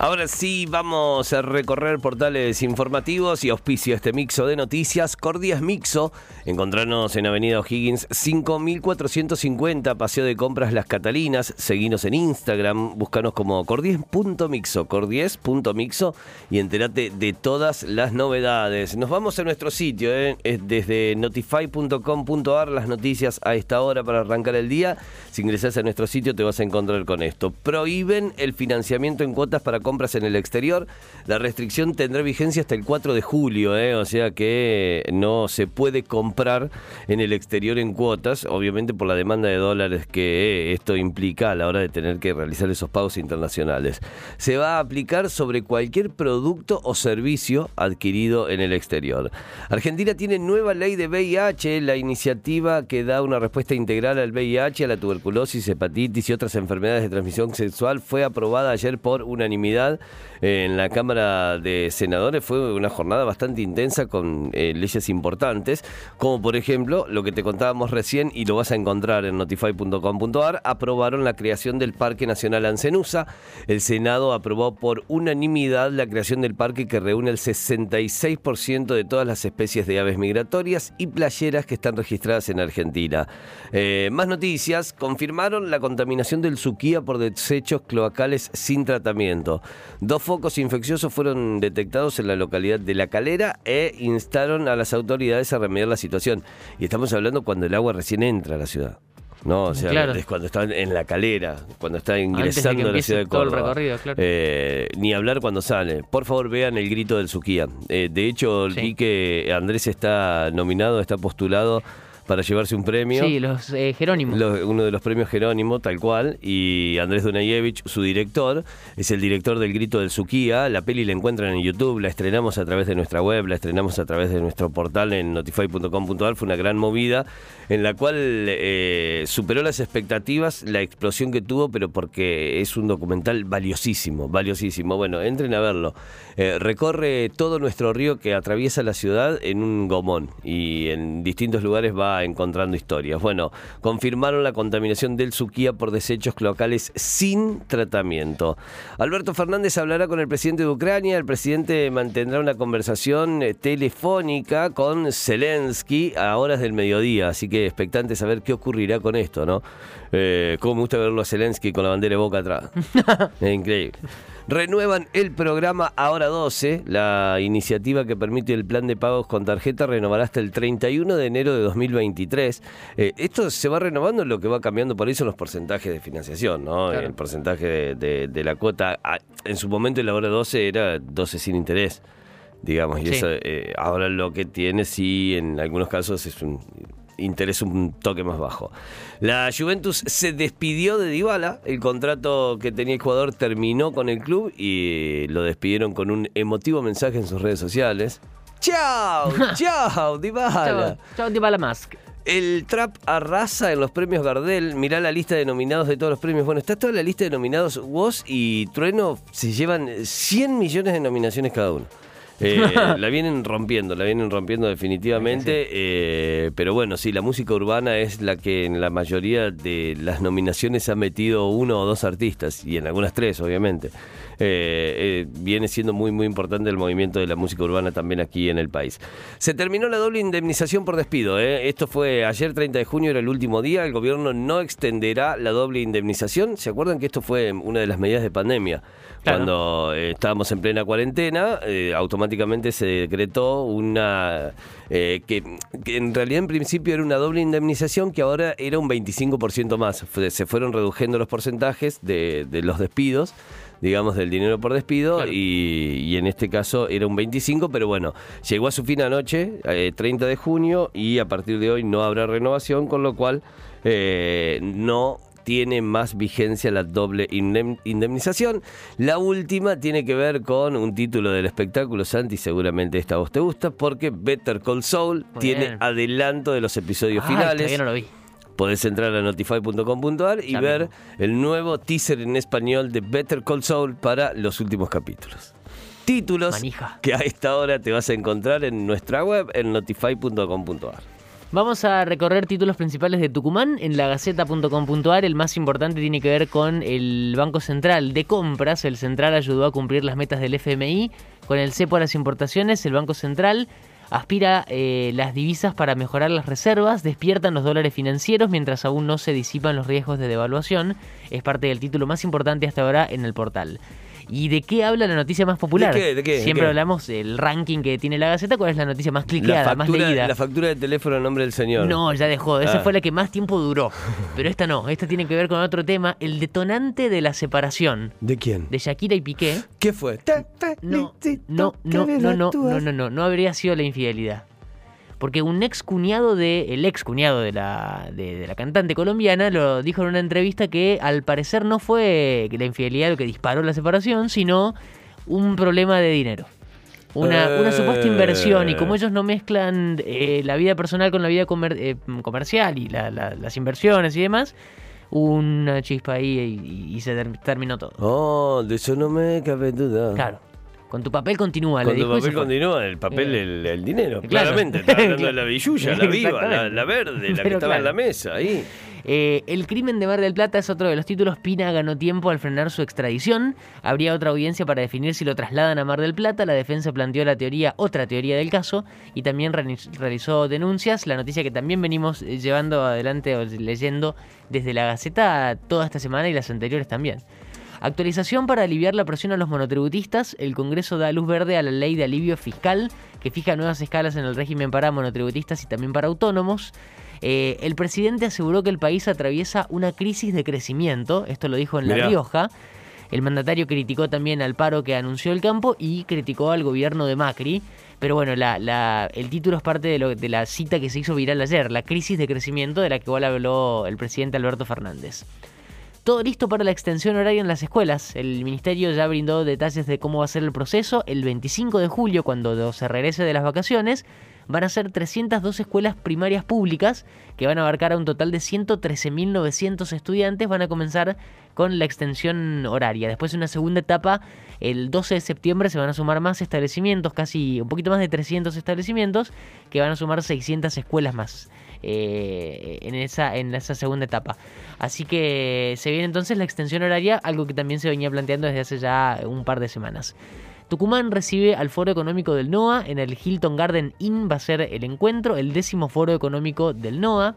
Ahora sí, vamos a recorrer portales informativos y auspicio este mixo de noticias. Cordias Mixo, encontrarnos en Avenida O'Higgins 5450, Paseo de Compras Las Catalinas. Seguinos en Instagram, búscanos como cordies.mixo, cordies.mixo y entérate de todas las novedades. Nos vamos a nuestro sitio, ¿eh? desde notify.com.ar, las noticias a esta hora para arrancar el día. Si ingresas a nuestro sitio te vas a encontrar con esto. Prohíben el financiamiento en cuotas para compras en el exterior. La restricción tendrá vigencia hasta el 4 de julio, ¿eh? o sea que no se puede comprar en el exterior en cuotas, obviamente por la demanda de dólares que esto implica a la hora de tener que realizar esos pagos internacionales. Se va a aplicar sobre cualquier producto o servicio adquirido en el exterior. Argentina tiene nueva ley de VIH, la iniciativa que da una respuesta integral al VIH, a la tuberculosis, hepatitis y otras enfermedades de transmisión sexual fue aprobada ayer por unanimidad en la Cámara de Senadores fue una jornada bastante intensa con eh, leyes importantes, como por ejemplo lo que te contábamos recién y lo vas a encontrar en notify.com.ar, aprobaron la creación del Parque Nacional Ancenusa. El Senado aprobó por unanimidad la creación del parque que reúne el 66% de todas las especies de aves migratorias y playeras que están registradas en Argentina. Eh, más noticias, confirmaron la contaminación del Suquía por desechos cloacales sin tratamiento. Dos focos infecciosos fueron detectados en la localidad de La Calera e instaron a las autoridades a remediar la situación. Y estamos hablando cuando el agua recién entra a la ciudad. No, o sea, es cuando está en la calera, cuando está ingresando a la ciudad de Córdoba. Eh, ni hablar cuando sale. Por favor, vean el grito del Suquía. Eh, de hecho, vi que Andrés está nominado, está postulado para llevarse un premio. Sí, los eh, Jerónimo. uno de los premios Jerónimo, tal cual. Y Andrés Dunayevich, su director, es el director del Grito del Suquía. La peli la encuentran en YouTube, la estrenamos a través de nuestra web, la estrenamos a través de nuestro portal en notify.com.ar. Fue una gran movida en la cual eh, superó las expectativas la explosión que tuvo, pero porque es un documental valiosísimo, valiosísimo. Bueno, entren a verlo. Eh, recorre todo nuestro río que atraviesa la ciudad en un gomón y en distintos lugares va encontrando historias. Bueno, confirmaron la contaminación del Suquía por desechos cloacales sin tratamiento. Alberto Fernández hablará con el presidente de Ucrania. El presidente mantendrá una conversación eh, telefónica con Zelensky a horas del mediodía. Así que expectante saber qué ocurrirá con esto, ¿no? Eh, cómo me gusta verlo a Zelensky con la bandera de boca atrás. es increíble renuevan el programa Ahora 12. La iniciativa que permite el plan de pagos con tarjeta renovará hasta el 31 de enero de 2023. Eh, esto se va renovando, lo que va cambiando por ahí son los porcentajes de financiación, ¿no? El porcentaje de, la cuota. Ah, en su momento el Ahora 12 era 12 sin interés digamos, y eso eh, ahora lo que tiene sí en algunos casos es un interés un toque más bajo. La Juventus se despidió de Dybala, el contrato que tenía el jugador terminó con el club y lo despidieron con un emotivo mensaje en sus redes sociales. ¡Chao! ¡Chao, Dybala! ¡Chao, Dybala Mask! El trap arrasa en los premios Gardel. Mirá la lista de nominados de todos los premios. Bueno, está toda la lista de nominados. Woz y Trueno se llevan 100 millones de nominaciones cada uno. Eh, la vienen rompiendo, la vienen rompiendo definitivamente. Eh, pero bueno, sí, la música urbana es la que en la mayoría de las nominaciones ha metido uno o dos artistas, y en algunas tres, obviamente. Eh, viene siendo muy, muy importante el movimiento de la música urbana también aquí en el país. Se terminó la doble indemnización por despido. Esto fue ayer, 30 de junio, era el último día. El gobierno no extenderá la doble indemnización. ¿Se acuerdan que esto fue una de las medidas de pandemia? Cuando estábamos en plena cuarentena, automáticamente automáticamente se decretó una eh, que, en realidad en principio era una doble indemnización que ahora era un 25% más. Se fueron reduciendo los porcentajes de, los despidos digamos, del dinero por despido y, en este caso era un 25, pero bueno, llegó a su fin anoche, 30 eh, de junio, y a partir de hoy no habrá renovación, con lo cual eh, no tiene más vigencia la doble indemnización. La última tiene que ver con un título del espectáculo, Santi, seguramente esta voz te gusta, porque Better Call Saul tiene adelanto de los episodios finales. no lo vi. Podés entrar a notify.com.ar y ver el nuevo teaser en español de Better Call Saul para los últimos capítulos títulos que a esta hora te vas a encontrar en nuestra web en notify.com.ar. Vamos a recorrer títulos principales de Tucumán en lagaceta.com.ar. El más importante tiene que ver con el Banco Central de Compras. El Central ayudó a cumplir las metas del FMI. Con el cepo a las importaciones, el Banco Central aspira eh, las divisas para mejorar las reservas, despiertan los dólares financieros mientras aún no se disipan los riesgos de devaluación. Es parte del título más importante hasta ahora en el portal. ¿Y de qué habla la noticia más popular? ¿De qué? ¿De qué? ¿De Siempre qué? hablamos del ranking que tiene la Gaceta. ¿Cuál es la noticia más La cliqueada, más leída? la factura de teléfono en nombre del señor. No, ya dejó. Esa Ah. fue la que más tiempo duró. Pero esta no. Esta tiene que ver con otro tema. El detonante de la separación ¿De quién? de Shakira y Piqué. ¿Qué fue? No, no, no, no, no, no, no, no. No habría sido la infidelidad. Porque un ex cuñado de. El ex cuñado de la, de, de la cantante colombiana lo dijo en una entrevista que al parecer no fue la infidelidad lo que disparó la separación, sino un problema de dinero. Una, una supuesta inversión. Y como ellos no mezclan eh, la vida personal con la vida comer- eh, comercial y la- la- las inversiones y demás, una chispa ahí y, y se ter- terminó todo. Oh, de eso no me cabe duda. Claro. Con tu papel continúa, le y se papel continúa, el papel, Eh, el, el dinero. claro. Claramente, está hablando de la billulla, la viva, la, verde, la que estaba en la mesa, ahí. Eh, el crimen de Mar del Plata es otro de los títulos. Pina ganó tiempo al frenar su extradición. Habría otra audiencia para definir si lo trasladan a Mar del Plata. La defensa planteó la teoría, otra teoría del caso, y también reali- realizó denuncias. La noticia que también venimos eh, llevando adelante o leyendo desde la Gaceta toda esta semana y las anteriores también. Actualización para aliviar la presión a los monotributistas. El Congreso da luz verde a la ley de alivio fiscal que fija nuevas escalas en el régimen para monotributistas y también para autónomos. Eh, el presidente aseguró que el país atraviesa una crisis de crecimiento. Esto lo dijo en La. Rioja. El mandatario criticó también al paro que anunció el campo y criticó al gobierno de Macri. Pero bueno, la- la- el título es parte de, lo- de la cita que se hizo viral ayer, la crisis de crecimiento de la que igual habló el presidente Alberto Fernández. Todo listo para la extensión horaria en las escuelas. El ministerio ya brindó detalles de cómo va a ser el proceso. El 25 de julio, cuando se regrese de las vacaciones, van a ser 302 escuelas primarias públicas que van a abarcar a un total de 113.900 estudiantes. Van a comenzar con la extensión horaria. Después, en una segunda etapa, el 12 de septiembre, se van a sumar más establecimientos, casi un poquito más de 300 establecimientos, que van a sumar 600 escuelas más eh, en, esa, en esa segunda etapa. Así que se viene entonces la extensión horaria, algo que también se venía planteando desde hace ya un par de semanas. Tucumán recibe al Foro Económico del NOA. En el Hilton Garden Inn va a ser el encuentro, el décimo Foro Económico del NOA.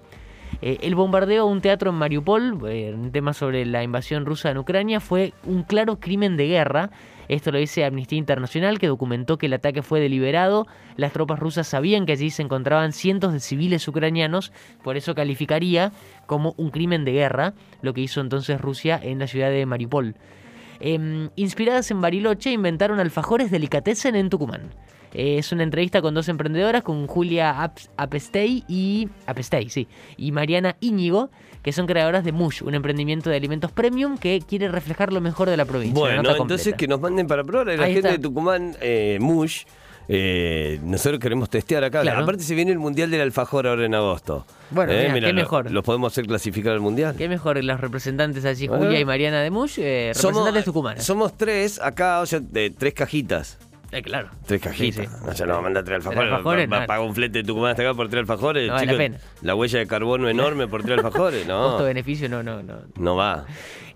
Eh, el bombardeo a un teatro en Mariupol, eh, un tema sobre la invasión rusa en Ucrania, fue un claro crimen de guerra. Esto lo dice Amnistía Internacional, que documentó que el ataque fue deliberado. Las tropas rusas sabían que allí se encontraban cientos de civiles ucranianos, por eso calificaría como un crimen de guerra lo que hizo entonces Rusia en la ciudad de Mariupol. Em, inspiradas en Bariloche, inventaron alfajores delicatessen en Tucumán. Eh, es una entrevista con dos emprendedoras, con Julia Ap- Apestey y Apestey, sí, y Mariana Íñigo, que son creadoras de Mush, un emprendimiento de alimentos premium que quiere reflejar lo mejor de la provincia. Bueno, entonces que nos manden para probar. La Ahí gente está. de Tucumán, eh, Mush, eh, nosotros queremos testear acá. Claro. Aparte se viene el Mundial del Alfajor ahora en agosto. Bueno, Eh, mira, qué lo- mejor. ¿Los podemos hacer clasificar al Mundial? Qué mejor los representantes allí. Julia y Mariana de Mush, eh, representantes tucumanas. somos tres acá, o sea, de tres cajitas. Eh, claro. Tres cajitas. Sí, sí. No, ya no va a mandar tres alfajores. Tres alfajores, a no. pagar un flete de Tucumán hasta acá por tres alfajores. No vale la pena. La huella de carbono enorme por tres alfajores. No, Costo-beneficio, no, no, no. no va.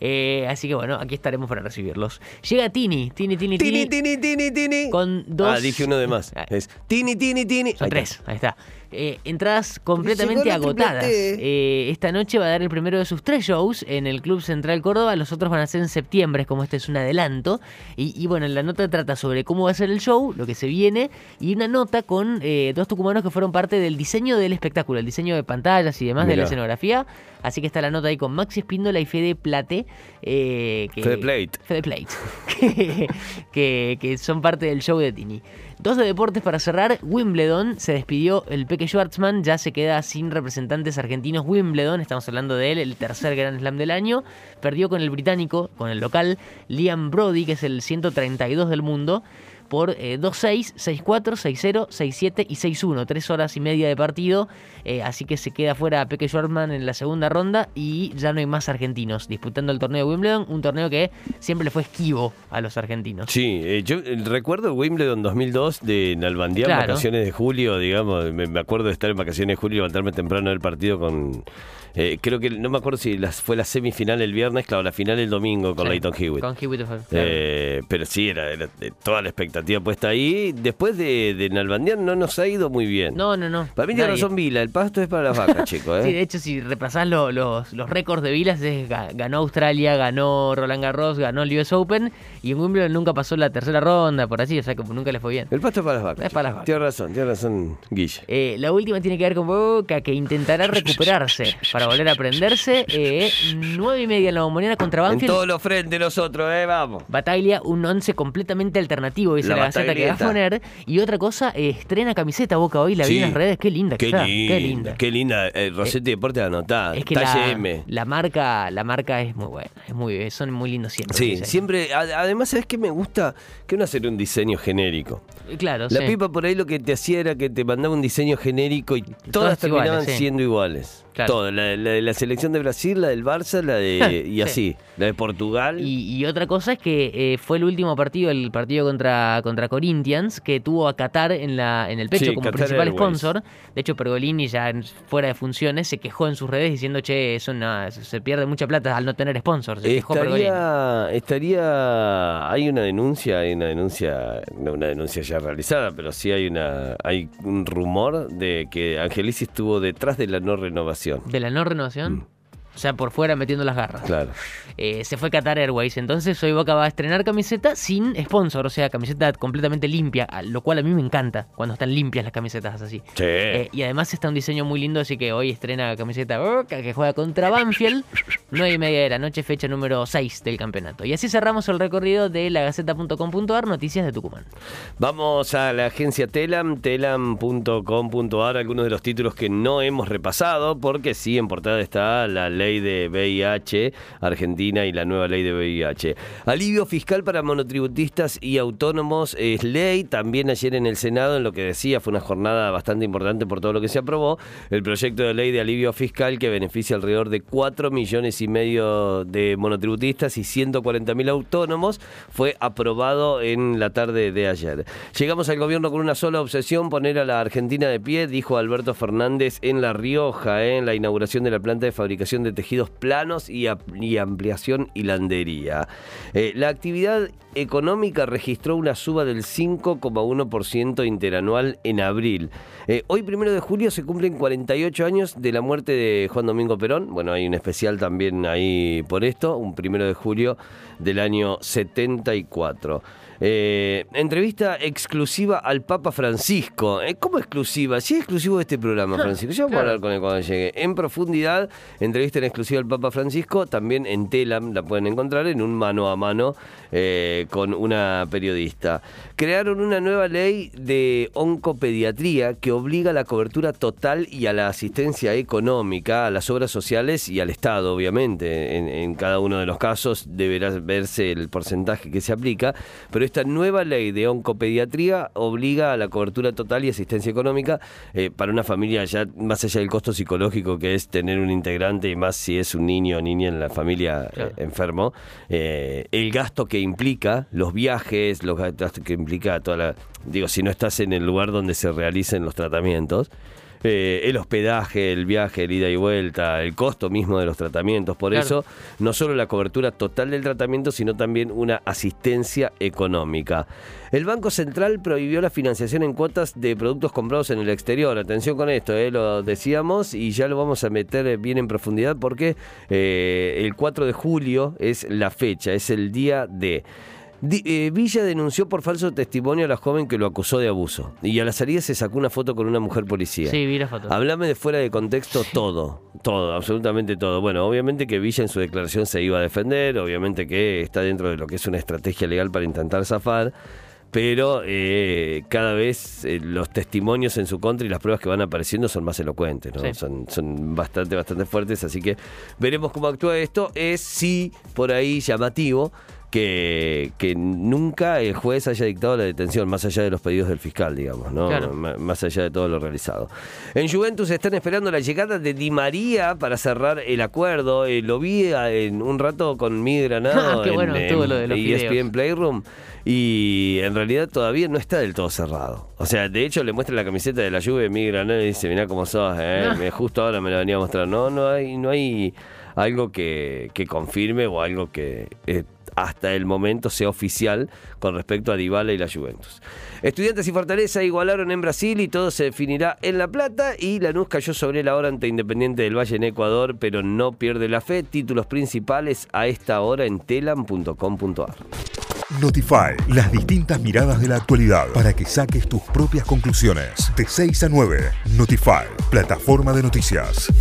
Eh, así que bueno, aquí estaremos para recibirlos. Llega Tini, Tini, Tini, Tini. Tini, tini, tini, tini. Con dos. Ah, dije uno de más. Ah, Es tini, tini, tini. Son Ahí tres, está. ahí está. Eh, entradas completamente agotadas. Eh, esta noche va a dar el primero de sus tres shows en el Club Central Córdoba. Los otros van a ser en septiembre, como este es un adelanto. Y, y bueno, la nota trata sobre cómo va a ser el show, lo que se viene, y una nota con eh, dos tucumanos que fueron parte del diseño del espectáculo, el diseño de pantallas y demás de la escenografía. Así que está la nota ahí con Maxi Espíndola y Fede Plate. eh, que- Fede Plate. Fede Plate. que, que- que son parte del show de Tini. Dos de deportes para cerrar. Wimbledon se despidió el Peque Schwartzman. Ya se queda sin representantes argentinos. Wimbledon, estamos hablando de él, el tercer Grand Slam del año. Perdió con el británico, con el local, Liam Brody, que es el 132 del mundo. Por eh, 2-6, 6-4, 6-0, 6-7 y 6-1. Tres horas y media de partido. eh, así que se queda fuera Peque Schwartzman en la segunda ronda y ya no hay más argentinos disputando el torneo de Wimbledon. Un torneo que siempre le fue esquivo a los argentinos. Sí, eh, yo eh, recuerdo Wimbledon 2002 de Nalbandián, Claro. vacaciones de julio, digamos. Me, me acuerdo de estar en vacaciones de julio y levantarme temprano del partido con. creo que no me acuerdo si las, fue la semifinal el viernes, claro, la final el domingo con Sí, Leighton Hewitt. Con Hewitt, claro. Pero sí, era, era, toda la expectativa puesta ahí. Después de, de Nalbandián no nos ha ido muy bien. No, no, no. Para mí tiene razón Vila, el pasto es para las vacas, chicos. Sí, ¿eh? de hecho, si repasás lo- los, los récords de Vilas, es, ga- ganó Australia, ganó Roland Garros, ganó el US Open y en Wimbledon nunca pasó la tercera ronda, por así, o sea que nunca le fue bien. El pasto es para las vacas. Es para las vacas. Tiene razón, tiene razón, Guille. Eh, la última tiene que ver con Boca, que intentará recuperarse para volver a prenderse. Eh, 9 y media en la bombonera contra En Banfield. todos los frentes nosotros, ¿eh? Vamos. Bataglia, un 11 completamente alternativo, dice La la, gaceta que va a poner. Y otra cosa, eh, estrena camiseta Boca hoy, la vi en las redes, qué linda que Qué está, linda, qué linda. qué linda. Eh, Rossetti Deportes anotada. Es que la, M. la marca, la marca es muy buena, es muy, son muy lindos siempre. Sí, siempre. Además, ¿sabes qué me gusta? Que uno hacer un diseño genérico. Eh, Claro, La sí. pipa por ahí lo que te hacía era que te mandaba un diseño genérico y todas, Todas terminaban iguales, sí. siendo iguales. Claro. Todas. La, la de la selección de Brasil, la del Barça, la de. y Sí. así. La de Portugal. Y, y otra cosa es que eh, fue el último partido, el partido contra, contra Corinthians, que tuvo a Qatar en, la, en el pecho Sí, como Qatar principal Airways. sponsor. De hecho, Pergolini, ya fuera de funciones, se quejó en sus redes diciendo, che, es una, se pierde mucha plata al no tener sponsor. Se quejó. Estaría, estaría, hay una denuncia, hay una denuncia, no una denuncia ya realizada, pero sí hay una, hay un rumor de que Angelici estuvo detrás de la no renovación. De la no renovación. O sea, por fuera metiendo las garras. Claro. Eh, se fue Qatar Airways. Entonces hoy Boca va a estrenar camiseta sin sponsor. O sea, camiseta completamente limpia. Lo cual a mí me encanta cuando están limpias las camisetas así. Sí. Eh, y además está un diseño muy lindo, así que hoy estrena camiseta Boca que juega contra Banfield. 9 y media de la noche, fecha número 6 del campeonato. Y así cerramos el recorrido de lagaceta.com.ar, noticias de Tucumán. Vamos a la agencia Telam, telam.com.ar, algunos de los títulos que no hemos repasado, porque sí, en portada está la ley de VIH Argentina y la nueva ley de VIH. Alivio fiscal para monotributistas y autónomos es ley, también ayer en el Senado, en lo que decía, fue una jornada bastante importante por todo lo que se aprobó, el proyecto de ley de alivio fiscal que beneficia alrededor de 4 millones y medio de monotributistas y 140 mil autónomos, fue aprobado en la tarde de ayer. Llegamos al gobierno con una sola obsesión, poner a la Argentina de pie, dijo Alberto Fernández en La Rioja, eh, en la inauguración de la planta de fabricación de tejidos planos y, ampliación hilandería. Eh, la actividad económica registró una suba del 5,1% interanual en abril. Eh, hoy, primero de julio, se cumplen 48 años de la muerte de Juan Domingo Perón. Bueno, hay un especial también ahí por esto, un primero de julio del año 74. Eh, entrevista exclusiva al Papa Francisco. Eh, ¿Cómo exclusiva? Sí, exclusivo de este programa, Francisco. Ya vamos a hablar con él cuando llegue. En profundidad, entrevista en exclusiva al Papa Francisco. También en Telam la pueden encontrar en un mano a mano eh, con una periodista. Crearon una nueva ley de oncopediatría que obliga a la cobertura total y a la asistencia económica a las obras sociales y al Estado, obviamente. En, en cada uno de los casos deberá verse el porcentaje que se aplica, pero esta nueva ley de oncopediatría obliga a la cobertura total y asistencia económica eh, para una familia ya más allá del costo psicológico que es tener un integrante y más si es un niño o niña en la familia Claro. eh, enfermo, eh, el gasto que implica, los viajes, los gastos que implica toda la... Digo, si no estás en el lugar donde se realicen los tratamientos, eh, el hospedaje, el viaje, el ida y vuelta, el costo mismo de los tratamientos. Por Claro. eso, no solo la cobertura total del tratamiento, sino también una asistencia económica. El Banco Central prohibió la financiación en cuotas de productos comprados en el exterior. Atención con esto, eh, lo decíamos y ya lo vamos a meter eh, bien en profundidad porque eh, el 4 de julio es la fecha, es el día de... Eh, Villa denunció por falso testimonio a la joven que lo acusó de abuso. Y a la salida se sacó una foto con una mujer policía. Sí, vi la foto. Hablame de fuera de contexto todo, todo, absolutamente todo. Bueno, obviamente que Villa en su declaración se iba a defender, obviamente que está dentro de lo que es una estrategia legal para intentar zafar, pero eh, cada vez eh, los testimonios en su contra y las pruebas que van apareciendo son más elocuentes, ¿no? Sí. son, son bastante, bastante fuertes, así que veremos cómo actúa esto. Es sí por ahí llamativo que, que nunca el juez haya dictado la detención, más allá de los pedidos del fiscal, digamos, ¿no? Claro. Más allá de todo lo realizado. En Juventus están esperando la llegada de Di María para cerrar el acuerdo. Eh, lo vi a- en un rato con mi granado Qué en, bueno en lo de los ESPN videos. Playroom y en realidad todavía no está del todo cerrado. O sea, de hecho le muestra la camiseta de la lluvia mi granado y dice, mirá cómo sos, eh". Ah. Justo ahora me la venía a mostrar. No, no hay, no hay algo que, que confirme o algo que eh, hasta el momento sea oficial con respecto a Dybala y la Juventus. Estudiantes y Fortaleza igualaron en Brasil y todo se definirá en La Plata y Lanús cayó sobre la hora ante Independiente del Valle en Ecuador, pero no pierde la fe. Títulos principales a esta hora en telam.com.ar. Notify, las distintas miradas de la actualidad para que saques tus propias conclusiones. De 6 a 9, Notify, plataforma de noticias.